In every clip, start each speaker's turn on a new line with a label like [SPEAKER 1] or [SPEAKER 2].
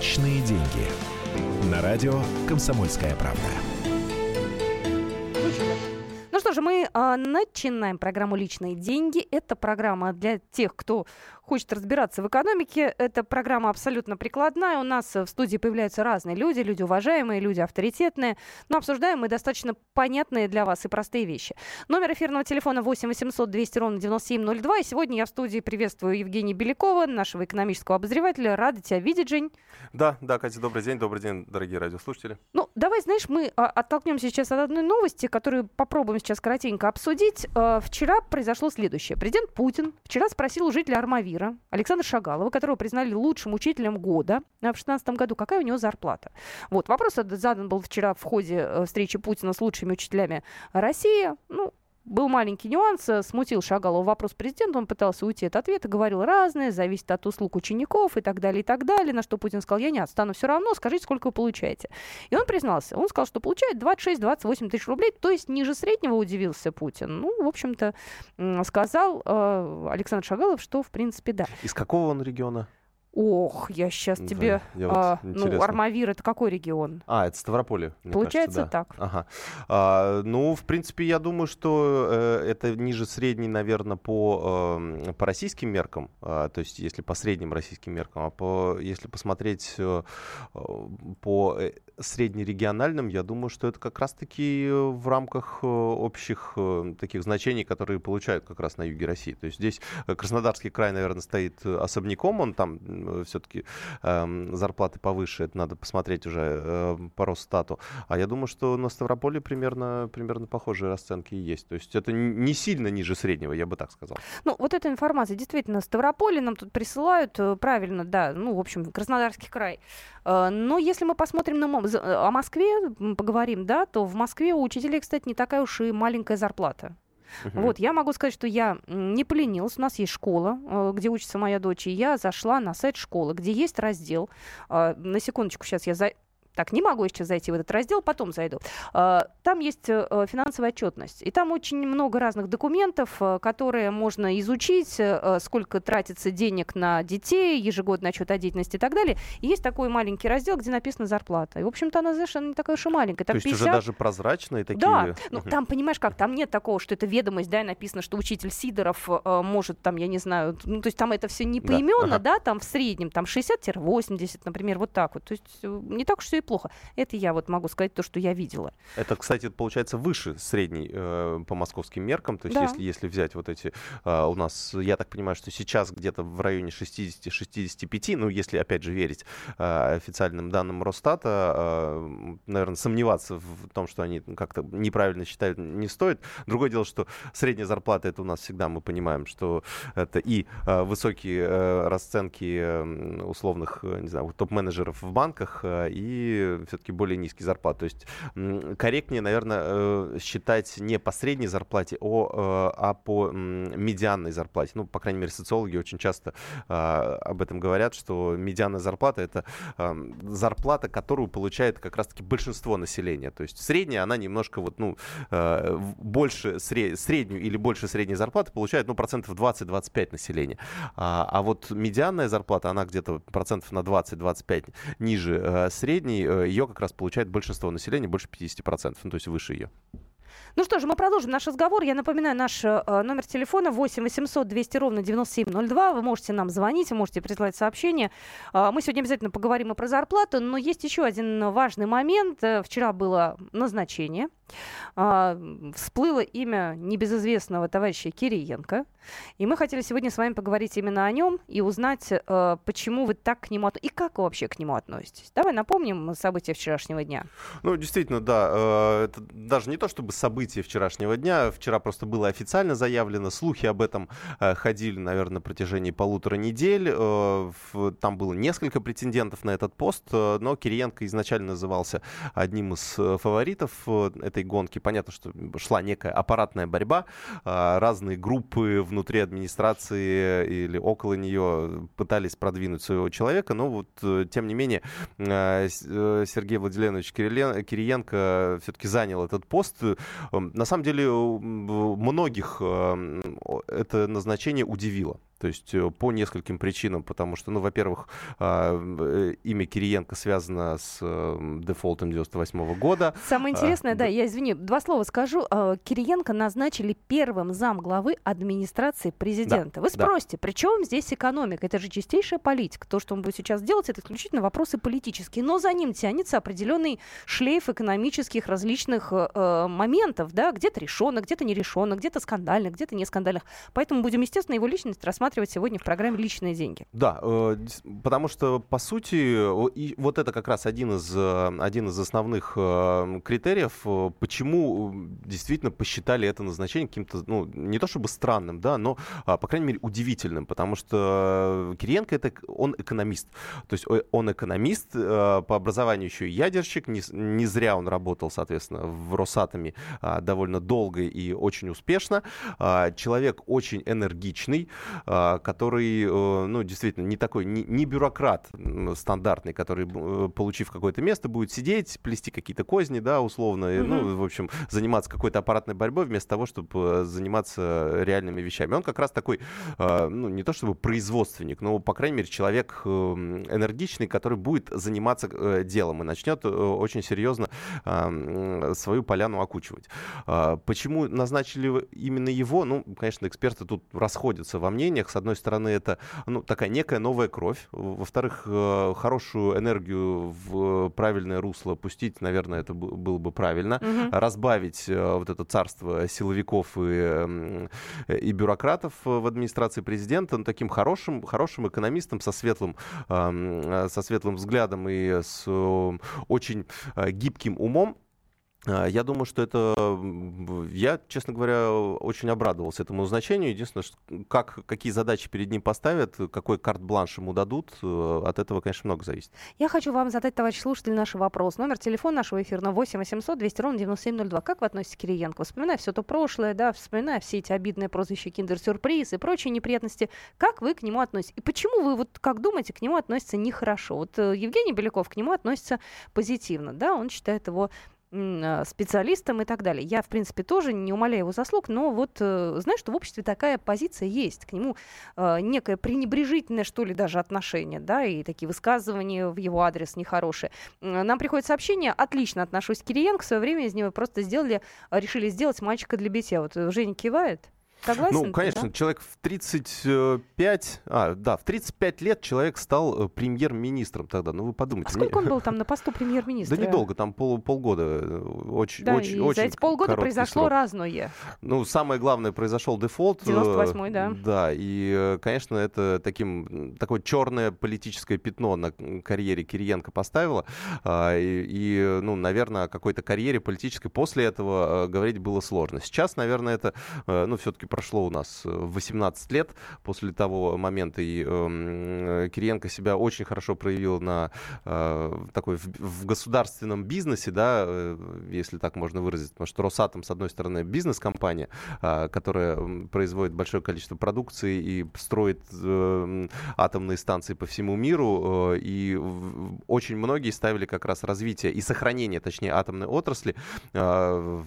[SPEAKER 1] Личные деньги. На радио Комсомольская правда.
[SPEAKER 2] Ну что же, мы а, начинаем программу «Личные деньги». Это программа для тех, кто хочет разбираться в экономике. Это программа абсолютно прикладная. У нас в студии появляются разные люди, люди уважаемые, люди авторитетные. Но обсуждаем мы достаточно понятные для вас и простые вещи. Номер эфирного телефона 8 800 200 ровно 9702. И сегодня я в студии приветствую Евгения Белякова, нашего экономического обозревателя. Рада тебя видеть, Жень.
[SPEAKER 3] Да, да, Катя, добрый день. Добрый день, дорогие радиослушатели.
[SPEAKER 2] Ну, давай, знаешь, мы а, оттолкнемся сейчас от одной новости, которую попробуем сейчас коротенько обсудить. А, вчера произошло следующее. Президент Путин вчера спросил у жителя Армавира, мира Александра Шагалова, которого признали лучшим учителем года в 2016 году, какая у него зарплата. Вот, вопрос задан был вчера в ходе э, встречи Путина с лучшими учителями России. Ну, был маленький нюанс, э, смутил Шагалова вопрос президента, он пытался уйти от ответа, говорил разное, зависит от услуг учеников и так далее, и так далее, на что Путин сказал, я не отстану все равно, скажите, сколько вы получаете. И он признался, он сказал, что получает 26-28 тысяч рублей, то есть ниже среднего удивился Путин. Ну, в общем-то, сказал э, Александр Шагалов, что, в принципе, да.
[SPEAKER 3] Из какого он региона?
[SPEAKER 2] Ох, я сейчас да, тебе... Я вот а, ну, Армавир это какой регион?
[SPEAKER 3] А, это Ставрополье.
[SPEAKER 2] Получается
[SPEAKER 3] кажется,
[SPEAKER 2] да. так.
[SPEAKER 3] Ага. А, ну, в принципе, я думаю, что э, это ниже средней, наверное, по, э, по российским меркам. А, то есть, если по средним российским меркам. А по, если посмотреть э, по э, среднерегиональным, я думаю, что это как раз-таки в рамках э, общих э, таких значений, которые получают как раз на юге России. То есть здесь Краснодарский край, наверное, стоит особняком. Он там Э, все-таки э, зарплаты повыше, это надо посмотреть уже э, по Росстату. А я думаю, что на Ставрополе примерно, примерно похожие расценки есть. То есть это не сильно ниже среднего, я бы так сказал.
[SPEAKER 2] Ну, вот эта информация действительно Ставрополе нам тут присылают, э, правильно, да, ну, в общем, Краснодарский край. Э, но если мы посмотрим на, о Москве, поговорим, да, то в Москве у учителей, кстати, не такая уж и маленькая зарплата. Uh-huh. Вот, я могу сказать, что я не поленилась. У нас есть школа, э, где учится моя дочь, и я зашла на сайт школы, где есть раздел. Э, на секундочку, сейчас я за так, не могу сейчас зайти в этот раздел, потом зайду. А, там есть э, финансовая отчетность. И там очень много разных документов, э, которые можно изучить, э, сколько тратится денег на детей, ежегодный отчет о деятельности и так далее. И есть такой маленький раздел, где написана зарплата. И, в общем-то, она, она не такая уж и маленькая. Там
[SPEAKER 3] То есть 50... уже даже прозрачные такие?
[SPEAKER 2] Да. Ну, там, понимаешь, как, там нет такого, что это ведомость, да, и написано, что учитель Сидоров может, там, я не знаю, ну, то есть там это все не поименно, да, ага. да там в среднем, там 60-80, например, вот так вот. То есть не так, что и плохо. Это я вот могу сказать то, что я видела.
[SPEAKER 3] Это, кстати, получается выше средней э, по московским меркам. То есть да. если, если взять вот эти... Э, у нас, я так понимаю, что сейчас где-то в районе 60-65, ну, если, опять же, верить э, официальным данным Росстата, э, наверное, сомневаться в том, что они как-то неправильно считают, не стоит. Другое дело, что средняя зарплата, это у нас всегда, мы понимаем, что это и э, высокие э, расценки э, условных, э, не знаю, топ-менеджеров в банках, э, и все-таки более низкие зарплаты. То есть корректнее, наверное, э, считать не по средней зарплате, а, а по медианной зарплате. Ну, по крайней мере, социологи очень часто а, об этом говорят, что медианная зарплата — это зарплата, которую получает как раз-таки большинство населения. То есть средняя, она немножко вот, ну, больше сред... среднюю или больше средней зарплаты получает, ну, процентов 20-25 населения. А, а вот медианная зарплата, она где-то процентов на 20-25 ниже средней, Э, ее как раз получает большинство населения, больше 50%, ну, то есть выше ее.
[SPEAKER 2] Ну что ж, мы продолжим наш разговор. Я напоминаю, наш э, номер телефона 8 800 200 ровно 9702. Вы можете нам звонить, вы можете присылать сообщения. Э, мы сегодня обязательно поговорим и про зарплату, но есть еще один важный момент. Э, вчера было назначение. Э, всплыло имя небезызвестного товарища Кириенко. И мы хотели сегодня с вами поговорить именно о нем и узнать, э, почему вы так к нему относитесь и как вы вообще к нему относитесь. Давай напомним события вчерашнего дня.
[SPEAKER 3] Ну, действительно, да. Э, это даже не то чтобы события, вчерашнего дня. Вчера просто было официально заявлено. Слухи об этом э, ходили, наверное, на протяжении полутора недель. Э, там было несколько претендентов на этот пост, но Кириенко изначально назывался одним из фаворитов э, этой гонки. Понятно, что шла некая аппаратная борьба. Э, разные группы внутри администрации или около нее пытались продвинуть своего человека, но вот, э, тем не менее, э, э Сергей Владимирович Кириенко все-таки занял этот пост. Эм, на самом деле многих эм, это назначение удивило. То есть э, по нескольким причинам, потому что, ну, во-первых, а, э, имя Кириенко связано с э, дефолтом 98 года.
[SPEAKER 2] Самое интересное, а, да, я извини, два слова скажу. А, Кириенко назначили первым зам главы администрации президента. Да, Вы спросите, да. при чем здесь экономика? Это же чистейшая политика. То, что он будет сейчас делать, это исключительно вопросы политические. Но за ним тянется определенный шлейф экономических различных э, моментов, да, где-то решено, где-то не решено, где-то скандально, где-то не скандально. Поэтому будем, естественно, его личность рассматривать рассматривать сегодня в программе «Личные деньги».
[SPEAKER 3] Да, э, потому что, по сути, вот это как раз один из, э, один из основных э, критериев, почему действительно посчитали это назначение каким-то, ну, не то чтобы странным, да, но, а, по крайней мере, удивительным, потому что Кириенко, это, он экономист. То есть он экономист, по образованию еще и ядерщик, не, не зря он работал, соответственно, в Росатоме а, довольно долго и очень успешно. А, человек очень энергичный, который, э, ну, действительно, не такой, не, не бюрократ стандартный, который, э, получив какое-то место, будет сидеть, плести какие-то козни, да, условно, mm-hmm. ну, в общем, заниматься какой-то аппаратной борьбой вместо того, чтобы э, заниматься реальными вещами. Он как раз такой, а, ну, не то чтобы производственник, но, по крайней мере, человек энергичный, который будет заниматься делом и начнет очень серьезно а, свою поляну окучивать. Почему назначили именно его? Ну, конечно, эксперты тут расходятся во мнениях с одной стороны, это ну, такая некая новая кровь. Во-вторых, э, хорошую энергию в правильное русло пустить, наверное, это было бы правильно. Угу. Разбавить э, вот это царство силовиков и, и бюрократов в администрации президента ну, таким хорошим, хорошим экономистом со светлым, со светлым взглядом и с очень э, гибким умом. А, я думаю, что это... Я, честно говоря, очень обрадовался этому значению. Единственное, что как, какие задачи перед ним поставят, какой карт-бланш ему дадут, э, от этого, конечно, много зависит.
[SPEAKER 2] Я хочу вам задать, товарищ слушатель, наш вопрос. Номер телефона нашего эфира 8 800 200 ровно 9702. Как вы относитесь к Кириенко? Вспоминая все то прошлое, да, вспоминая все эти обидные прозвища киндер-сюрприз и прочие неприятности, как вы к нему относитесь? И почему вы, вот как думаете, к нему относятся нехорошо? Вот э, Евгений Беляков к нему относится позитивно, да, он считает его а, специалистам и так далее. Я, в принципе, тоже не умоляю его заслуг, но вот э, знаю, что в обществе такая позиция есть. К нему э, некое пренебрежительное, что ли, даже отношение, да, и такие высказывания в его адрес нехорошие. Нам приходит сообщение, отлично отношусь к Кириенко, в свое время из него просто сделали, решили сделать мальчика для битья. Вот Женя кивает. Согласен?
[SPEAKER 3] Ну, конечно,
[SPEAKER 2] да?
[SPEAKER 3] человек в 35, а, да, в 35 лет человек стал э, премьер-министром тогда. Ну, вы подумайте.
[SPEAKER 2] А сколько он был там на посту премьер-министра?
[SPEAKER 3] Да недолго, там пол, полгода. Э, очень,
[SPEAKER 2] да,
[SPEAKER 3] очень,
[SPEAKER 2] и
[SPEAKER 3] очень
[SPEAKER 2] за эти полгода произошло
[SPEAKER 3] срок.
[SPEAKER 2] разное.
[SPEAKER 3] Ну, самое главное, произошел дефолт.
[SPEAKER 2] 98-й, э, да.
[SPEAKER 3] Да, и, конечно, это таким, такое черное политическое пятно на карьере Кириенко поставило. А, и, и ну, наверное, о какой-то карьере политической после этого говорить было сложно. Сейчас, наверное, это, ну, все-таки прошло у нас 18 э, лет после того момента, и э, Кириенко себя очень хорошо проявил на э, такой в, в государственном бизнесе, да, э, если так можно выразить, потому что Росатом, с одной стороны, бизнес-компания, э, которая производит большое количество продукции и строит э, атомные станции по всему миру, э, и очень многие ставили как раз развитие и сохранение, точнее, атомной отрасли э,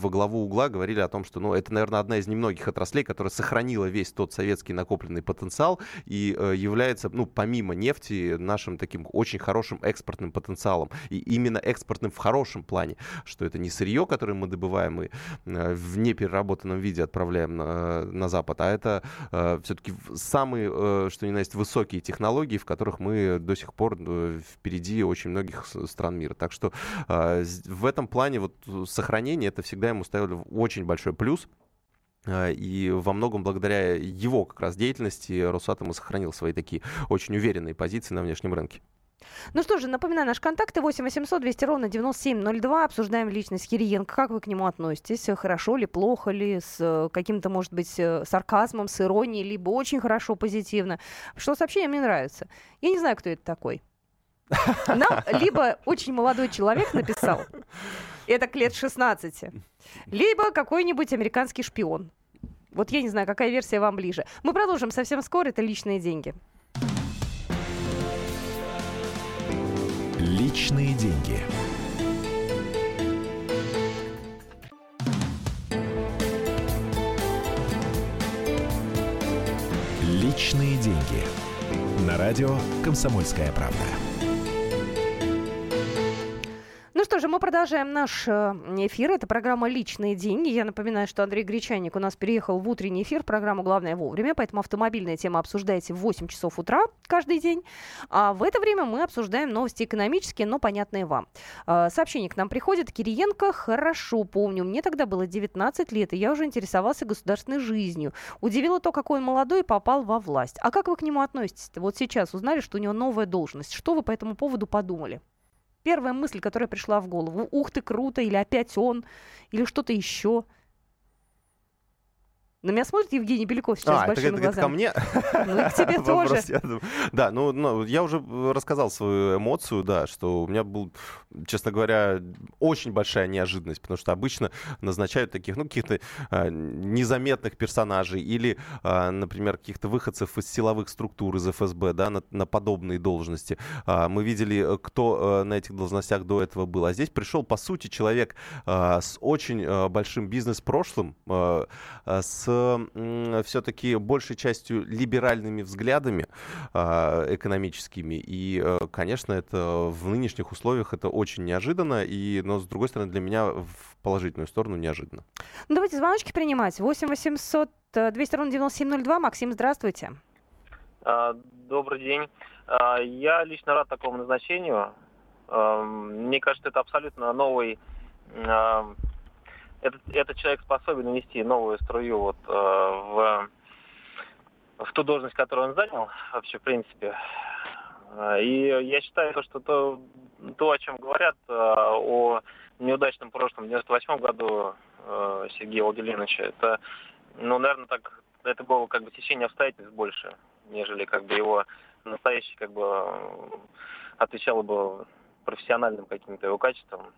[SPEAKER 3] во главу угла, говорили о том, что, ну, это, наверное, одна из немногих отраслей, отраслей, которая сохранила весь тот советский накопленный потенциал и э, является, ну, помимо нефти, нашим таким очень хорошим экспортным потенциалом. И именно экспортным в хорошем плане, что это не сырье, которое мы добываем и э, в непереработанном виде отправляем на, на Запад, а это э, все-таки самые, э, что ни на есть, высокие технологии, в которых мы до сих пор э, впереди очень многих стран мира. Так что э, в этом плане вот сохранение это всегда ему ставили очень большой плюс. А, и во многом благодаря его как раз деятельности Росатом и сохранил свои такие очень уверенные позиции на внешнем рынке.
[SPEAKER 2] Ну что же, напоминаю, наши контакты 8 800 200 ровно 9702. Обсуждаем личность Кириенко. Как вы к нему относитесь? Хорошо ли, плохо ли? С э, каким-то, может быть, э, сарказмом, с иронией, либо очень хорошо, позитивно? Что сообщение мне нравится. Я не знаю, кто это такой. Нам либо очень молодой человек написал, это к лет 16, либо какой-нибудь американский шпион. Вот я не знаю, какая версия вам ближе. Мы продолжим совсем скоро. Это личные деньги.
[SPEAKER 1] Личные деньги. Личные деньги. На радио «Комсомольская правда».
[SPEAKER 2] Же, мы продолжаем наш э, эфир. Это программа «Личные деньги». Я напоминаю, что Андрей Гречаник у нас переехал в утренний эфир. Программа «Главное вовремя», поэтому автомобильная тема обсуждается в 8 часов утра каждый день. А в это время мы обсуждаем новости экономические, но понятные вам. А, сообщение к нам приходит. Кириенко хорошо помню. Мне тогда было 19 лет, и я уже интересовался государственной жизнью. Удивило то, какой он молодой попал во власть. А как вы к нему относитесь? Вот сейчас узнали, что у него новая должность. Что вы по этому поводу подумали? Первая мысль, которая пришла в голову. Ух ты, круто, или опять он, или что-то еще. На меня смотрит Евгений Беляков сейчас а, большими это, глазами.
[SPEAKER 3] Это ко
[SPEAKER 2] мне? Ну и к тебе тоже.
[SPEAKER 3] Да, ну, ну, я уже рассказал свою эмоцию, да, что у меня был, честно говоря, очень большая неожиданность, потому что обычно назначают таких, ну, каких-то а, незаметных персонажей или, а, например, каких-то выходцев из силовых структур, из ФСБ, да, на, на подобные должности. А, мы видели, кто на этих должностях до этого был. А здесь пришел, по сути, человек с очень большим бизнес-прошлым, а, с все-таки большей частью либеральными взглядами а, экономическими. И, э, конечно, это в нынешних условиях это очень неожиданно, и, но, с другой стороны, для меня в положительную сторону неожиданно.
[SPEAKER 2] Ну, давайте звоночки принимать. 8 800 200 ровно 9702. Максим, здравствуйте.
[SPEAKER 4] А, добрый день. А, я лично рад такому назначению. Мне кажется, это абсолютно новый этот, этот человек способен унести новую струю вот, э, в, в ту должность, которую он занял, вообще, в принципе. Э, и я считаю, что то, то о чем говорят э, о неудачном прошлом, в 98 году э, Сергея Владимировича, это, ну, наверное, так, это было как бы течение обстоятельств больше, нежели как бы его настоящий, как бы, отвечало бы профессиональным каким-то его качествам.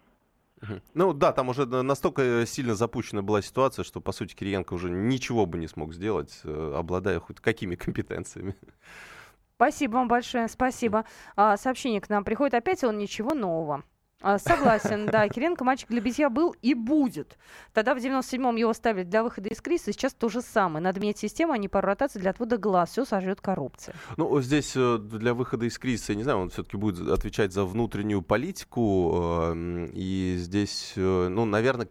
[SPEAKER 3] Ну да, там уже настолько сильно запущена была ситуация, что, по сути, Кириенко уже ничего бы не смог сделать, э, обладая хоть какими компетенциями.
[SPEAKER 2] Спасибо вам большое, спасибо. А, сообщение к нам приходит опять, он ничего нового. А, согласен, да. Киренко мальчик для битья был и будет. Тогда в 97-м его ставили для выхода из кризиса. Сейчас то же самое. Надо менять систему, а не пару ротаций для отвода глаз. Все сожрет коррупция.
[SPEAKER 3] Ну, здесь э, для выхода из кризиса, я не знаю, он все-таки будет отвечать за внутреннюю политику. Э, и здесь, э, ну, наверное,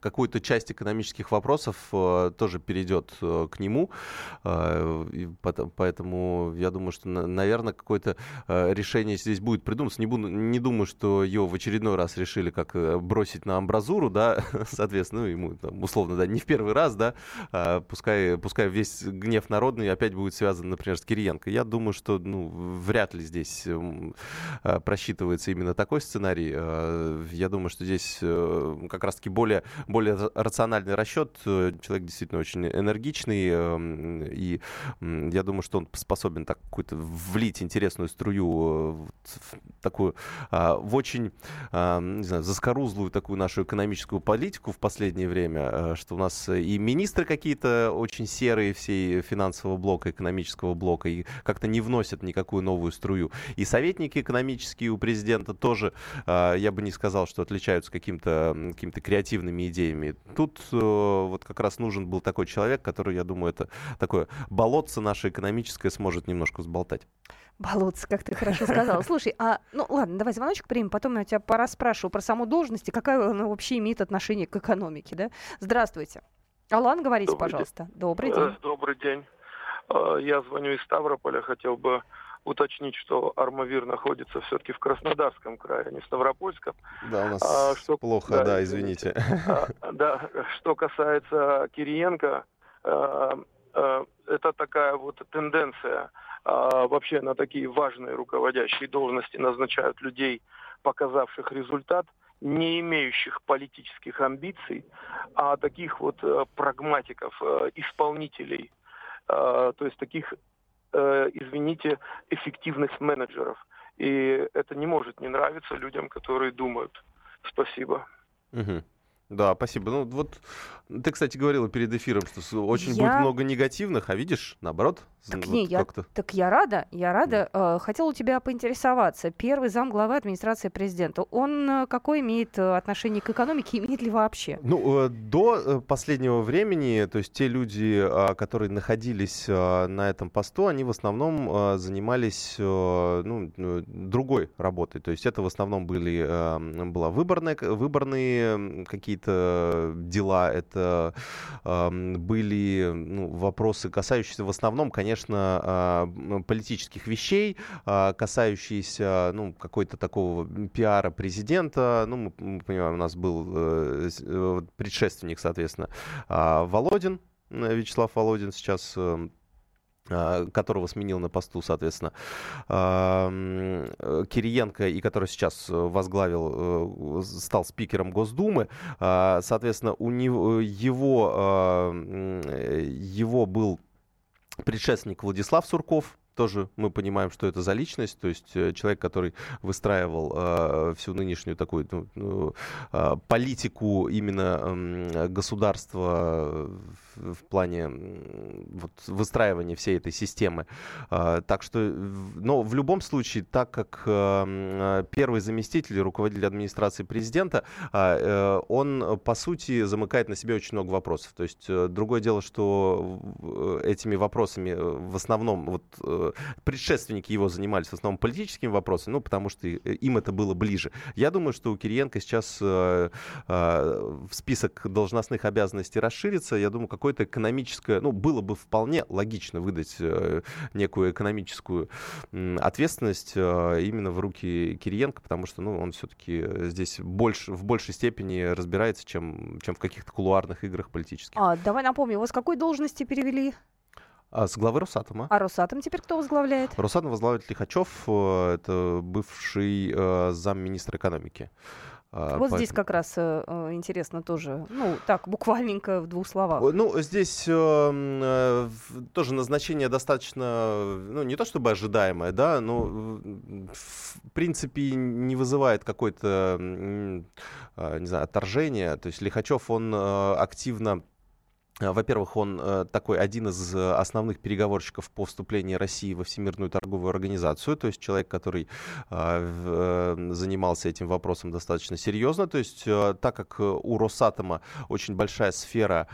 [SPEAKER 3] какую-то часть экономических вопросов тоже перейдет к нему. Поэтому я думаю, что, наверное, какое-то решение здесь будет придуматься. Не, буду, не думаю, что его в очередной очередной раз решили как э, бросить на амбразуру, да, соответственно, ну, ему там, условно, да, не в первый раз, да, а, пускай, пускай весь гнев народный опять будет связан, например, с Кириенко. Я думаю, что, ну, вряд ли здесь а, просчитывается именно такой сценарий. А, я думаю, что здесь э, как раз-таки более, более рациональный расчет. Человек действительно очень энергичный, эм, и я думаю, что он способен так какую-то влить интересную струю, э, такую, в очень не знаю, заскорузлую такую нашу экономическую политику в последнее время, э, что у нас и министры какие-то очень серые всей финансового блока, экономического блока, и как-то не вносят никакую новую струю. И советники экономические у президента тоже, э, я бы не сказал, что отличаются каким-то какими креативными идеями. Тут э, вот как раз нужен был такой человек, который, я думаю, это такое болотце наше экономическое сможет немножко сболтать.
[SPEAKER 2] Болотце, как ты хорошо сказала. Слушай, а, ну ладно, давай звоночек примем, потом я тебя пораспрашиваю про саму должность и какая она вообще имеет отношение к экономике, да? Здравствуйте. Алан, говорите, Добрый пожалуйста. День. Добрый э, день.
[SPEAKER 5] Добрый день. Э, я звоню из Ставрополя, хотел бы уточнить, что Армавир находится все-таки в Краснодарском крае, а не в Ставропольском.
[SPEAKER 3] Да, у нас а, что, плохо, да, да извините.
[SPEAKER 5] А, да, что касается Кириенко, а, а, это такая вот тенденция а, вообще на такие важные руководящие должности назначают людей, показавших результат, не имеющих политических амбиций, а таких вот э, прагматиков, э, исполнителей, э, то есть таких, извините, эффективных менеджеров. И это не может не нравиться людям, которые думают. Спасибо.
[SPEAKER 3] Угу. Да, спасибо. Ну вот ты, кстати, говорила перед эфиром, что очень Я... будет много негативных, а видишь, наоборот,
[SPEAKER 2] Так, не, я, так я рада, я рада. Э, хотела у тебя поинтересоваться. Первый зам главы администрации президента, он э, какое имеет э, отношение к экономике, имеет ли вообще?
[SPEAKER 3] Ну, до последнего времени, то есть те люди, которые находились на этом посту, они в основном занимались ну, другой работой. То есть это в основном были, была выборная, выборные какие-то дела, это были ну, вопросы, касающиеся в основном, конечно, конечно, а, политических вещей, а, касающиеся, ну, какой-то такого пиара президента. Ну, мы, понимаем, у нас был э, э, предшественник, соответственно, а, Володин, э, Вячеслав Володин сейчас которого сменил на посту, соответственно, Кириенко, и который сейчас возглавил, стал спикером Госдумы. Соответственно, у него, его, его был предшественник Владислав Сурков, тоже мы понимаем, что это за личность, то есть э, человек, который выстраивал э, всю нынешнюю такую ну, ну э, политику именно э, государства в плане вот, выстраивания всей этой системы. Э, так что, но в любом случае, так как э, первый заместитель, руководитель администрации президента, э, он, по сути, замыкает на себе очень много вопросов. То есть э, другое дело, что этими вопросами э, в основном вот предшественники его занимались в основном политическими вопросами, ну, потому что им это было ближе. Я думаю, что у Кириенко сейчас э, э, список должностных обязанностей расширится. Я думаю, какое-то экономическое, ну, было бы вполне логично выдать э, некую экономическую ответственность э, именно в руки Кириенко, потому что, ну, он все-таки здесь больше, в большей степени разбирается, чем, чем в каких-то кулуарных играх политических.
[SPEAKER 2] А, давай напомню, его с какой должности перевели?
[SPEAKER 3] А, с главы Росатома.
[SPEAKER 2] А Росатом теперь кто возглавляет?
[SPEAKER 3] Росатом возглавляет Лихачев, э, это бывший э, замминистра экономики.
[SPEAKER 2] А, вот Поэтому... здесь как раз э, э, интересно тоже, ну, так, буквальненько в двух словах.
[SPEAKER 3] Ну, здесь э, э, тоже назначение достаточно, ну, не то чтобы ожидаемое, да, но в принципе не вызывает какой-то, э, не знаю, отторжения. То есть Лихачев, он э, активно во-первых, он э, такой один из э, основных переговорщиков по вступлению России во Всемирную торговую организацию, то есть человек, который занимался этим вопросом достаточно серьезно. То есть так как у Росатома очень большая сфера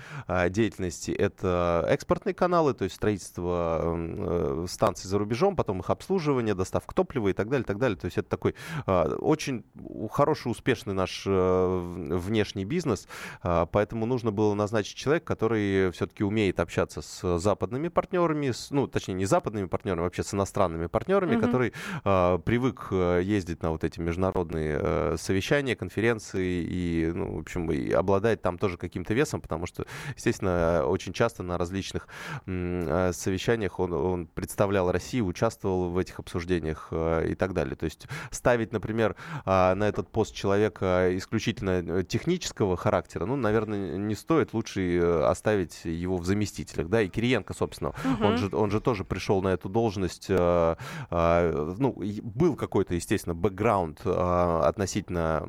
[SPEAKER 3] деятельности это экспортные каналы, то есть строительство станций за рубежом, потом их обслуживание, доставка топлива и так далее, так далее. То есть это такой очень хороший, успешный наш внешний бизнес, поэтому нужно было назначить человека, который который все-таки умеет общаться с западными партнерами, с, ну, точнее, не западными партнерами, вообще с иностранными партнерами, mm-hmm. который э, привык э, ездить на вот эти международные э, совещания, конференции и, ну, в общем, и обладает там тоже каким-то весом, потому что, естественно, очень часто на различных э, совещаниях он, он представлял Россию, участвовал в этих обсуждениях э, и так далее. То есть ставить, например, э, на этот пост человека исключительно э, технического характера, ну, наверное, не стоит. Лучше оставить его в заместителях, да, и Кириенко, собственно, угу. он, же, он же тоже пришел на эту должность, э, э, ну, был какой-то, естественно, бэкграунд э, относительно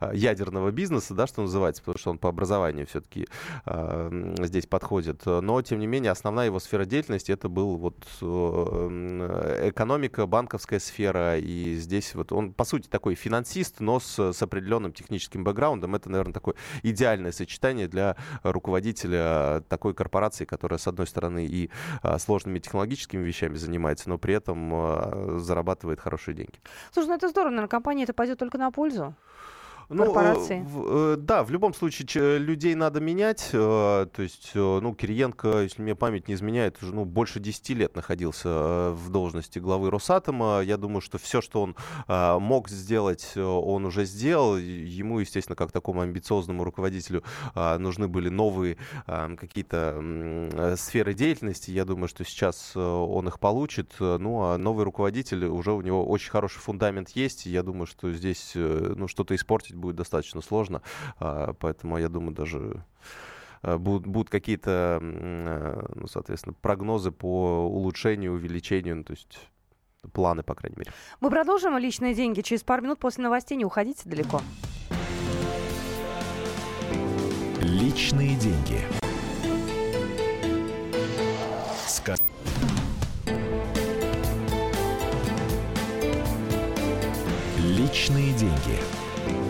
[SPEAKER 3] э, ядерного бизнеса, да, что называется, потому что он по образованию все-таки э, здесь подходит, но, тем не менее, основная его сфера деятельности это был вот э, экономика, банковская сфера, и здесь вот он, по сути, такой финансист, но с, с определенным техническим бэкграундом, это, наверное, такое идеальное сочетание для руководителя руководителя такой корпорации, которая, с одной стороны, и а, сложными технологическими вещами занимается, но при этом а, зарабатывает хорошие деньги.
[SPEAKER 2] Слушай, ну это здорово, наверное, компания это пойдет только на пользу ну, корпорации.
[SPEAKER 3] Ну, в, э, да, в любом случае людей надо менять. Э, то есть, ну, Кириенко, если мне память не изменяет, уже ну, больше 10 лет находился в должности главы Росатома. Я думаю, что все, что он мог сделать, он уже сделал. Ему, естественно, как такому амбициозному руководителю нужны были новые какие-то сферы деятельности. Я думаю, что сейчас он их получит. Ну, а новый руководитель, уже у него очень хороший фундамент есть. Я думаю, что здесь ну, что-то испортить бросить будет достаточно сложно. А, поэтому я думаю, даже а, будут, будут какие-то, а, ну, соответственно, прогнозы по улучшению, увеличению, ну, то есть планы, по крайней мере.
[SPEAKER 2] Мы продолжим личные деньги через пару минут после новостей. Не уходите далеко.
[SPEAKER 1] Личные деньги. Личные деньги.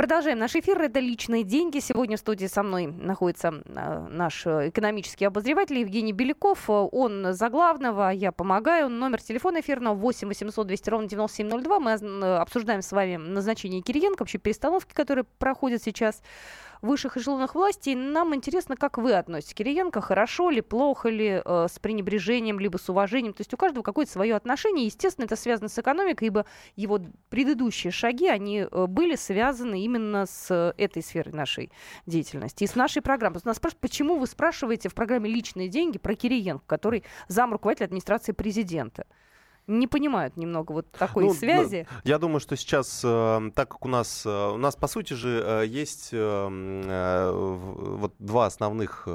[SPEAKER 2] Продолжаем наш эфир. Это «Личные деньги». Сегодня в студии со мной находится э, наш экономический обозреватель Евгений Беляков. Он за главного, я помогаю. Номер телефона эфирного 8 800 200 ровно 9702. Мы э, обсуждаем с вами назначение Кириенко, вообще перестановки, которые проходят сейчас высших эшелонах власти. нам интересно, как вы относитесь к Кириенко, хорошо ли, плохо ли, э, с пренебрежением, либо с уважением. То есть у каждого какое-то свое отношение. Естественно, это связано с экономикой, ибо его предыдущие шаги, они э, были связаны именно с этой сферой нашей деятельности и с нашей программой. Нас спрашивают, почему вы спрашиваете в программе «Личные деньги» про Кириенко, который зам руководителя администрации президента? Не понимают немного вот такой ну, связи.
[SPEAKER 3] Я думаю, что сейчас, э, так как у нас, э, у нас по сути же э, есть вот два основных,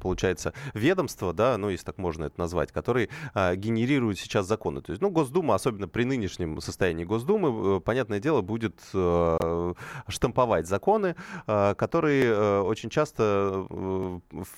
[SPEAKER 3] получается, ведомства, да, ну, если так можно это назвать, которые генерируют сейчас законы. То есть, ну, Госдума, особенно при нынешнем состоянии Госдумы, понятное дело, будет штамповать законы, которые очень часто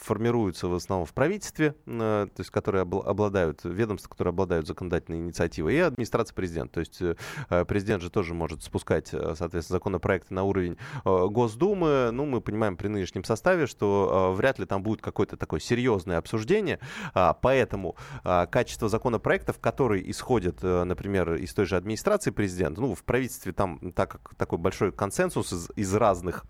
[SPEAKER 3] формируются в основном в правительстве, то есть, которые обладают, ведомства, которые обладают законодательной законодательной инициативы, и администрация президента. То есть э, президент же тоже может спускать, э, соответственно, законопроекты на уровень э, Госдумы. Ну, мы понимаем при нынешнем составе, что вряд ли там будет какое-то такое серьезное обсуждение. А, поэтому качество законопроектов, которые исходят, например, из той же администрации президента, ну, в правительстве там, так как такой большой консенсус из, из разных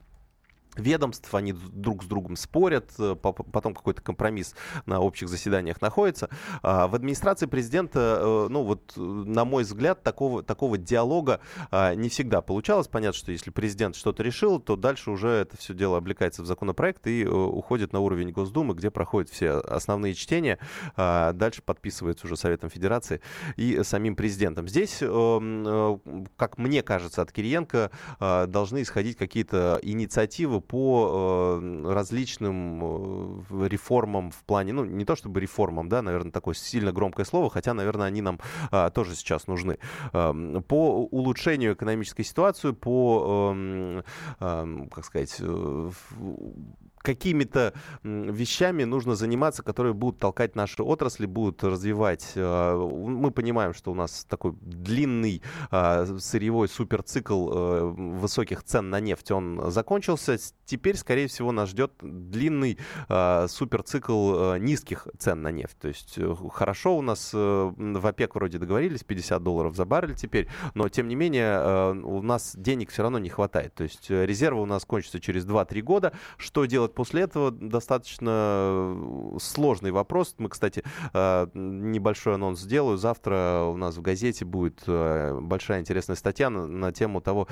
[SPEAKER 3] ведомств, они друг с другом спорят, э, потом какой-то компромисс на общих заседаниях находится. А, в администрации президента, э, ну вот, э, на мой взгляд, такого, такого диалога а, не всегда получалось. Понятно, что если президент что-то решил, то дальше уже это все дело облекается в законопроект и уходит на уровень Госдумы, где проходят все основные чтения. А, дальше подписывается уже Советом Федерации и самим президентом. Здесь, как мне кажется, от Кириенко должны исходить какие-то инициативы по э, различным э, реформам в плане, ну, не то чтобы реформам, да, наверное, такое сильно громкое слово, хотя, наверное, они нам а, тоже сейчас нужны. Эм, по улучшению экономической ситуации, по, эм, эм, как сказать, э, какими-то вещами нужно заниматься, которые будут толкать наши отрасли, будут развивать. Э, мы понимаем, что у нас такой длинный э, сырьевой суперцикл э, высоких цен на нефть, он закончился. Теперь, скорее всего, нас ждет длинный суперцикл низких цен на нефть. То есть хорошо у нас в ОПЕК вроде договорились, 50 долларов за баррель теперь, но тем не менее у нас денег все равно не хватает. То есть резервы у нас кончатся через 2-3 года. Что делать делать после этого достаточно э, сложный вопрос. Мы, кстати, э, небольшой анонс сделаю. Завтра у нас в газете будет э, большая интересная статья на, на тему того,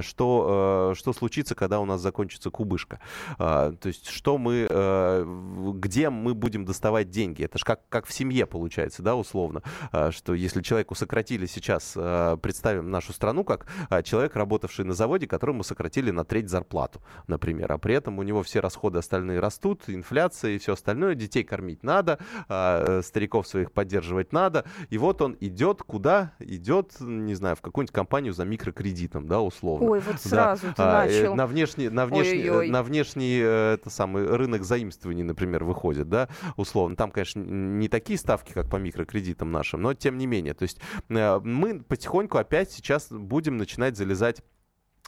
[SPEAKER 3] что, что случится, когда у нас закончится кубышка. То есть, что мы, где мы будем доставать деньги. Это же как, как в семье получается, да, условно, что если человеку сократили сейчас, представим нашу страну как человек, работавший на заводе, которому сократили на треть зарплату, например, а при этом у него все расходы расходы остальные растут, инфляция и все остальное, детей кормить надо, а, э, стариков своих поддерживать надо, и вот он идет куда? Идет, не знаю, в какую-нибудь компанию за микрокредитом, да, условно.
[SPEAKER 2] Ой, вот сразу да. ты а, э, начал.
[SPEAKER 3] На внешний, на внешний, Ой-ой-ой. на внешний э, это самый рынок заимствований, например, выходит, да, условно. Там, конечно, не такие ставки, как по микрокредитам нашим, но тем не менее. То есть мы потихоньку опять сейчас будем начинать залезать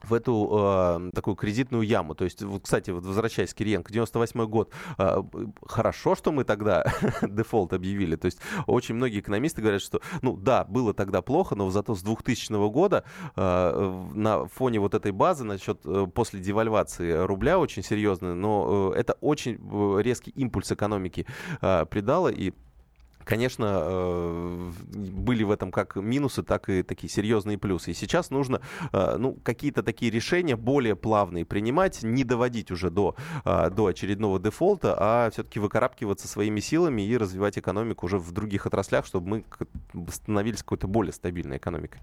[SPEAKER 3] в эту э, такую кредитную яму. То есть, вот, кстати, вот возвращаясь к Кириенко, 98 год, э, хорошо, что мы тогда дефолт объявили. То есть, очень многие экономисты говорят, что, ну да, было тогда плохо, но зато с 2000 года э, на фоне вот этой базы насчет э, после девальвации рубля очень серьезно, но э, это очень э, резкий импульс экономики э, придало, и конечно, э, были в этом как минусы, так и такие серьезные плюсы. И сейчас нужно э, ну, какие-то такие решения более плавные принимать, не доводить уже до, э, до очередного дефолта, а все-таки выкарабкиваться своими силами и развивать экономику уже в других отраслях, чтобы мы становились какой-то более стабильной экономикой.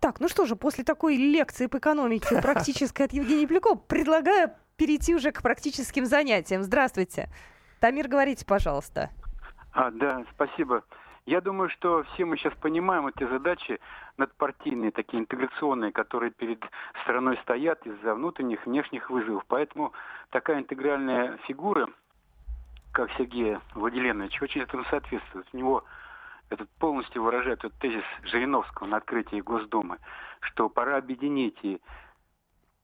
[SPEAKER 2] Так, ну что же, после такой лекции по экономике практической от Евгения Плякова предлагаю перейти уже к практическим занятиям. Здравствуйте. Тамир, говорите, пожалуйста.
[SPEAKER 6] А, да, спасибо. Я думаю, что все мы сейчас понимаем эти задачи надпартийные, такие интеграционные, которые перед страной стоят из-за внутренних и внешних вызовов. Поэтому такая интегральная фигура, как Сергей Владиленович, очень этому соответствует. У него этот полностью выражает этот тезис Жириновского на открытии Госдумы, что пора объединить и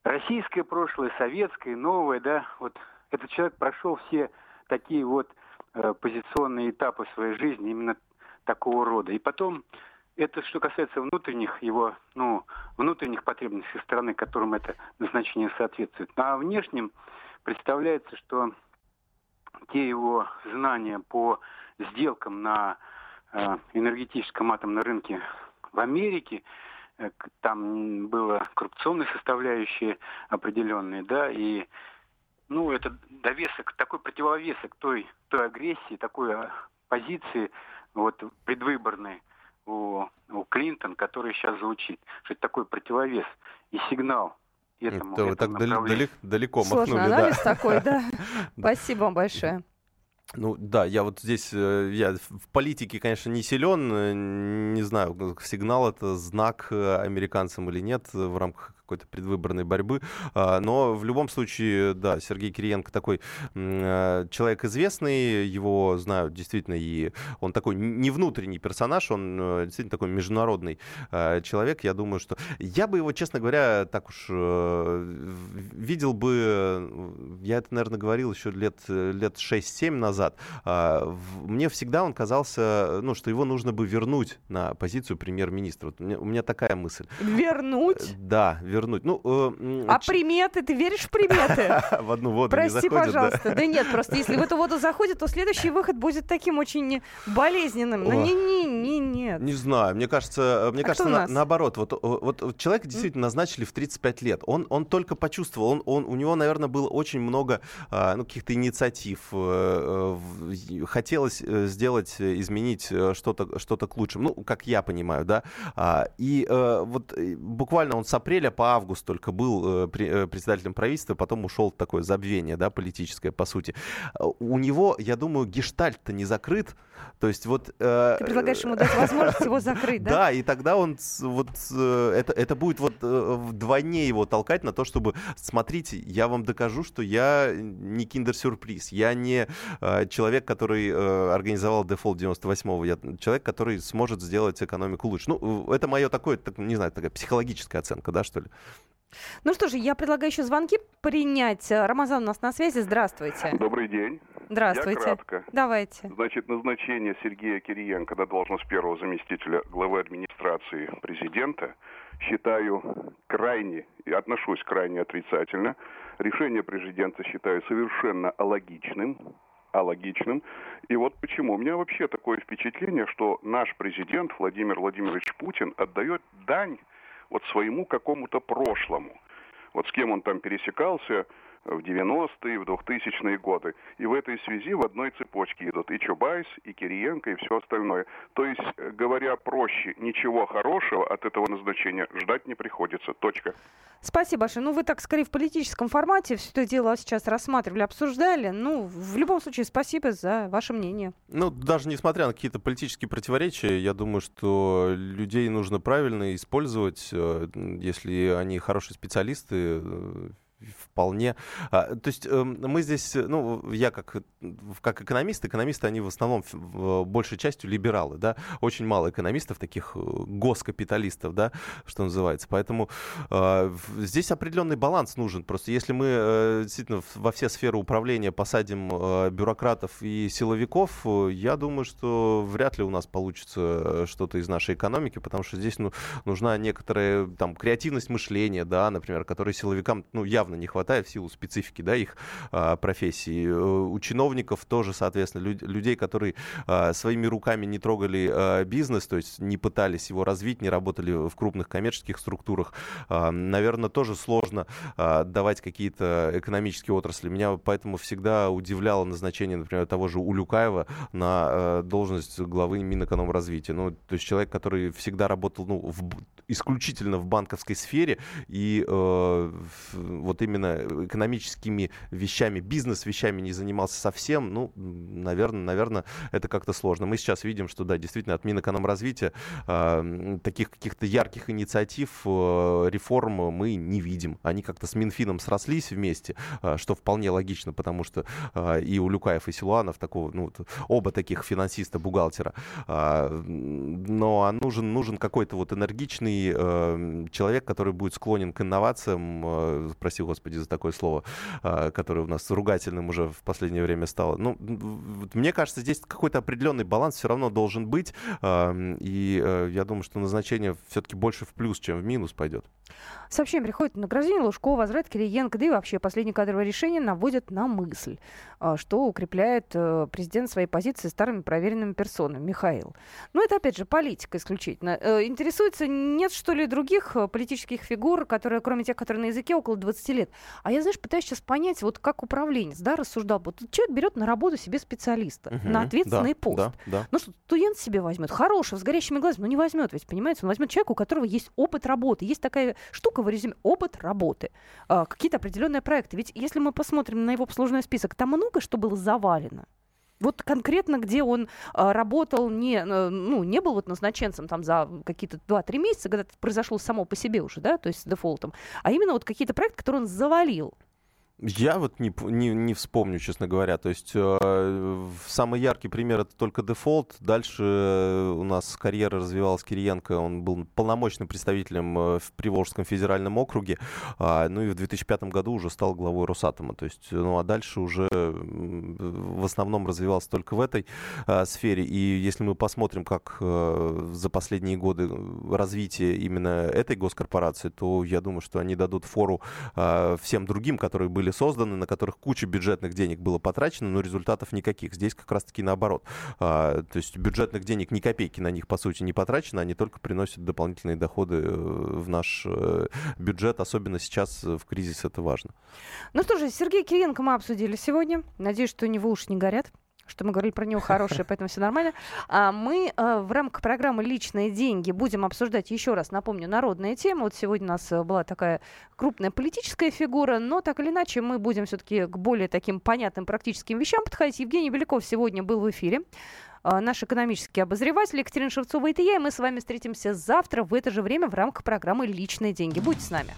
[SPEAKER 6] российское прошлое, советское, новое, да, вот этот человек прошел все такие вот позиционные этапы своей жизни именно такого рода. И потом, это что касается внутренних его, ну, внутренних потребностей страны, которым это назначение соответствует. А внешнем представляется, что те его знания по сделкам на э, энергетическом атомном рынке в Америке, э, там было коррупционные составляющие определенные, да, и ну, это довесок, такой противовесок той, той агрессии, такой а, позиции вот предвыборной у, у Клинтон, который сейчас звучит, что это такой противовес и сигнал этому,
[SPEAKER 3] это вы так далеко, далеко
[SPEAKER 2] Сложный
[SPEAKER 3] махнули,
[SPEAKER 2] анализ
[SPEAKER 3] да.
[SPEAKER 2] такой, да. Спасибо вам большое.
[SPEAKER 3] Ну да, я вот здесь, э, я в политике, конечно, не силен, э, не знаю, сигнал это знак э, американцам или нет в рамках какой-то предвыборной борьбы. А, но в любом случае, да, Сергей Кириенко такой э, человек известный, его знают действительно, и он такой не внутренний персонаж, он э, действительно такой международный э, человек. Я думаю, что я бы его, честно говоря, так уж видел бы, я это, наверное, говорил еще лет, лет 6-7 назад, а, мне всегда он казался, ну, что его нужно бы вернуть на позицию премьер-министра. Вот у, меня, у меня такая мысль.
[SPEAKER 2] Вернуть?
[SPEAKER 3] Да, вернуть вернуть. Ну,
[SPEAKER 2] э, а приметы? Ты веришь в приметы?
[SPEAKER 3] В одну воду
[SPEAKER 2] Прости, пожалуйста. Да нет, просто если в эту воду заходит, то следующий выход будет таким очень болезненным. Ну, не, не, не, нет.
[SPEAKER 3] Не знаю, мне кажется, мне
[SPEAKER 2] А
[SPEAKER 3] кажется, наоборот. Вот, вот, вот человека действительно назначили в 35 лет. Он, он только почувствовал, он, он, у него, наверное, было очень много а, ну, каких-то инициатив. э, э, Хотелось э, сделать, э, изменить э, что-то что к лучшему. Ну, как я понимаю, да. А, И э, вот э, буквально он с апреля по август только был э, э, председателем правительства, потом ушел такое забвение, да, политическое, по сути. А, У него, я думаю, гештальт-то не закрыт. То есть вот... э,
[SPEAKER 2] Ты предлагаешь ему дать возможность его закрыть, да?
[SPEAKER 3] да, и тогда он вот это, это будет вот вдвойне его толкать на то, чтобы смотрите, я вам докажу, что я не киндер-сюрприз, я не человек, который организовал дефолт 98-го, я человек, который сможет сделать экономику лучше. Ну, это мое такое, так, не знаю, такая психологическая оценка, да, что ли?
[SPEAKER 2] Ну что же, я предлагаю еще звонки принять. Рамазан у нас на связи. Здравствуйте.
[SPEAKER 7] Добрый день.
[SPEAKER 2] Здравствуйте.
[SPEAKER 7] Я кратко.
[SPEAKER 2] Давайте.
[SPEAKER 7] Значит, назначение Сергея Кириенко на должность первого заместителя главы администрации президента считаю крайне, и отношусь крайне отрицательно. Решение президента считаю совершенно алогичным, алогичным. И вот почему. У меня вообще такое впечатление, что наш президент Владимир Владимирович Путин отдает дань вот своему какому-то прошлому. Вот с кем он там пересекался в 90-е, в 2000-е годы. И в этой связи в одной цепочке идут и Чубайс, и Кириенко, и все остальное. То есть, э, говоря проще, ничего хорошего от этого назначения ждать не приходится. Точка.
[SPEAKER 2] Спасибо большое. Ну, вы так скорее в политическом формате все это дело сейчас рассматривали, обсуждали. Ну, в любом случае, спасибо за ваше мнение.
[SPEAKER 3] Ну, даже несмотря на какие-то политические противоречия, я думаю, что людей нужно правильно использовать, э, если они хорошие специалисты, э, вполне. А, То есть эм, мы здесь, э, ну, я как, как экономист, экономисты, они в основном большей частью либералы, да, очень мало экономистов, таких э, госкапиталистов, да, что называется. Поэтому в- здесь определенный баланс нужен. Просто если мы э, действительно во все сферы управления посадим бюрократов и силовиков, я думаю, что вряд ли у нас получится что-то из нашей экономики, потому что здесь ну, нужна некоторая там креативность мышления, да, например, которой силовикам ну, явно не хватает в силу специфики, да, их а, профессии. Э, У чиновников тоже, соответственно, люд- людей, которые а, своими руками не трогали а, бизнес, то есть не пытались его развить, не работали в крупных коммерческих структурах, наверное, тоже сложно а, давать какие-то экономические отрасли. Меня поэтому всегда удивляло назначение, например, того же Улюкаева на э, должность главы Минэкономразвития. Ну, то есть человек, который всегда работал ну, в исключительно в банковской сфере, и э, вот именно экономическими вещами, бизнес-вещами не занимался совсем, ну, наверное, наверное, это как-то сложно. Мы сейчас видим, что, да, действительно, от Минэкономразвития э, таких каких-то ярких инициатив, э, реформ мы не видим. Они как-то с Минфином срослись вместе, э, что вполне логично, потому что э, и у Люкаев, и Силуанов такого, ну, оба таких финансиста-бухгалтера. Э, но нужен, нужен какой-то вот энергичный э, человек, который будет склонен к инновациям, э, прости господи за такое слово, э, которое у нас ругательным уже в последнее время стало. Ну, мне кажется, здесь какой-то определенный баланс все равно должен быть, и э, я думаю, что назначение все-таки больше в плюс, чем в минус пойдет.
[SPEAKER 2] Сообщение приходит на награждение Лужкова, возврат Кириенко, да и вообще последнее кадровое решение наводит на мысль, а, что укрепляет э, президент своей позиции старыми проверенными персонами. Михаил. Ну, это, опять же, политика исключительно. Э, интересуется, нет, что ли, других политических фигур, которые, кроме тех, которые на языке около 20 лет. А я, знаешь, пытаюсь сейчас понять, вот как управленец, да, рассуждал. Вот человек берет на работу себе специалиста, угу, на ответственный
[SPEAKER 3] да,
[SPEAKER 2] пост.
[SPEAKER 3] Да, да.
[SPEAKER 2] Ну что, студент себе возьмет, хорошего, с горящими глазами, ну не возьмет ведь, понимаете? Он возьмет человека, у которого есть опыт работы. Есть такая штука в резюме опыт работы, а, какие-то определенные проекты. Ведь если мы посмотрим на его послужной список, там много что было завалено. Вот конкретно, где он а, работал, не, э, ну, не был вот назначенцем там за какие-то 2-3 месяца, когда это произошло само по себе уже, да, то есть с дефолтом, а именно вот какие-то проекты, которые он завалил.
[SPEAKER 3] Я вот не, не, не вспомню, честно говоря. То есть э, самый яркий пример это только дефолт. Дальше э, у нас карьера развивалась Кириенко. Он был полномочным представителем э, в Приволжском федеральном округе. Э, ну и в 2005 году уже стал главой Росатома. То есть, ну а дальше уже в основном развивался только в этой э, сфере. И если мы посмотрим, как э, за последние годы развитие именно этой госкорпорации, то я думаю, что они дадут фору э, всем другим, которые были созданы, на которых куча бюджетных денег было потрачено, но результатов никаких. Здесь как раз-таки наоборот. А, то есть бюджетных денег ни копейки на них, по сути, не потрачено, они только приносят дополнительные доходы э, в наш э, бюджет, особенно сейчас э, в кризис это важно.
[SPEAKER 2] Ну что же, Сергей Кириенко мы обсудили сегодня. Надеюсь, что у него уши не горят что мы говорили про него хорошее, поэтому все нормально. А мы а, в рамках программы «Личные деньги» будем обсуждать еще раз, напомню, народные темы. Вот сегодня у нас э, была такая крупная политическая фигура, но так или иначе мы будем все-таки к более таким понятным практическим вещам подходить. Евгений Беляков сегодня был в эфире а, наш экономический обозреватель Екатерина Шевцова. Это я, и мы с вами встретимся завтра в это же время в рамках программы «Личные деньги». Будьте с нами.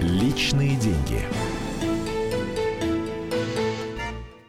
[SPEAKER 1] Личные деньги.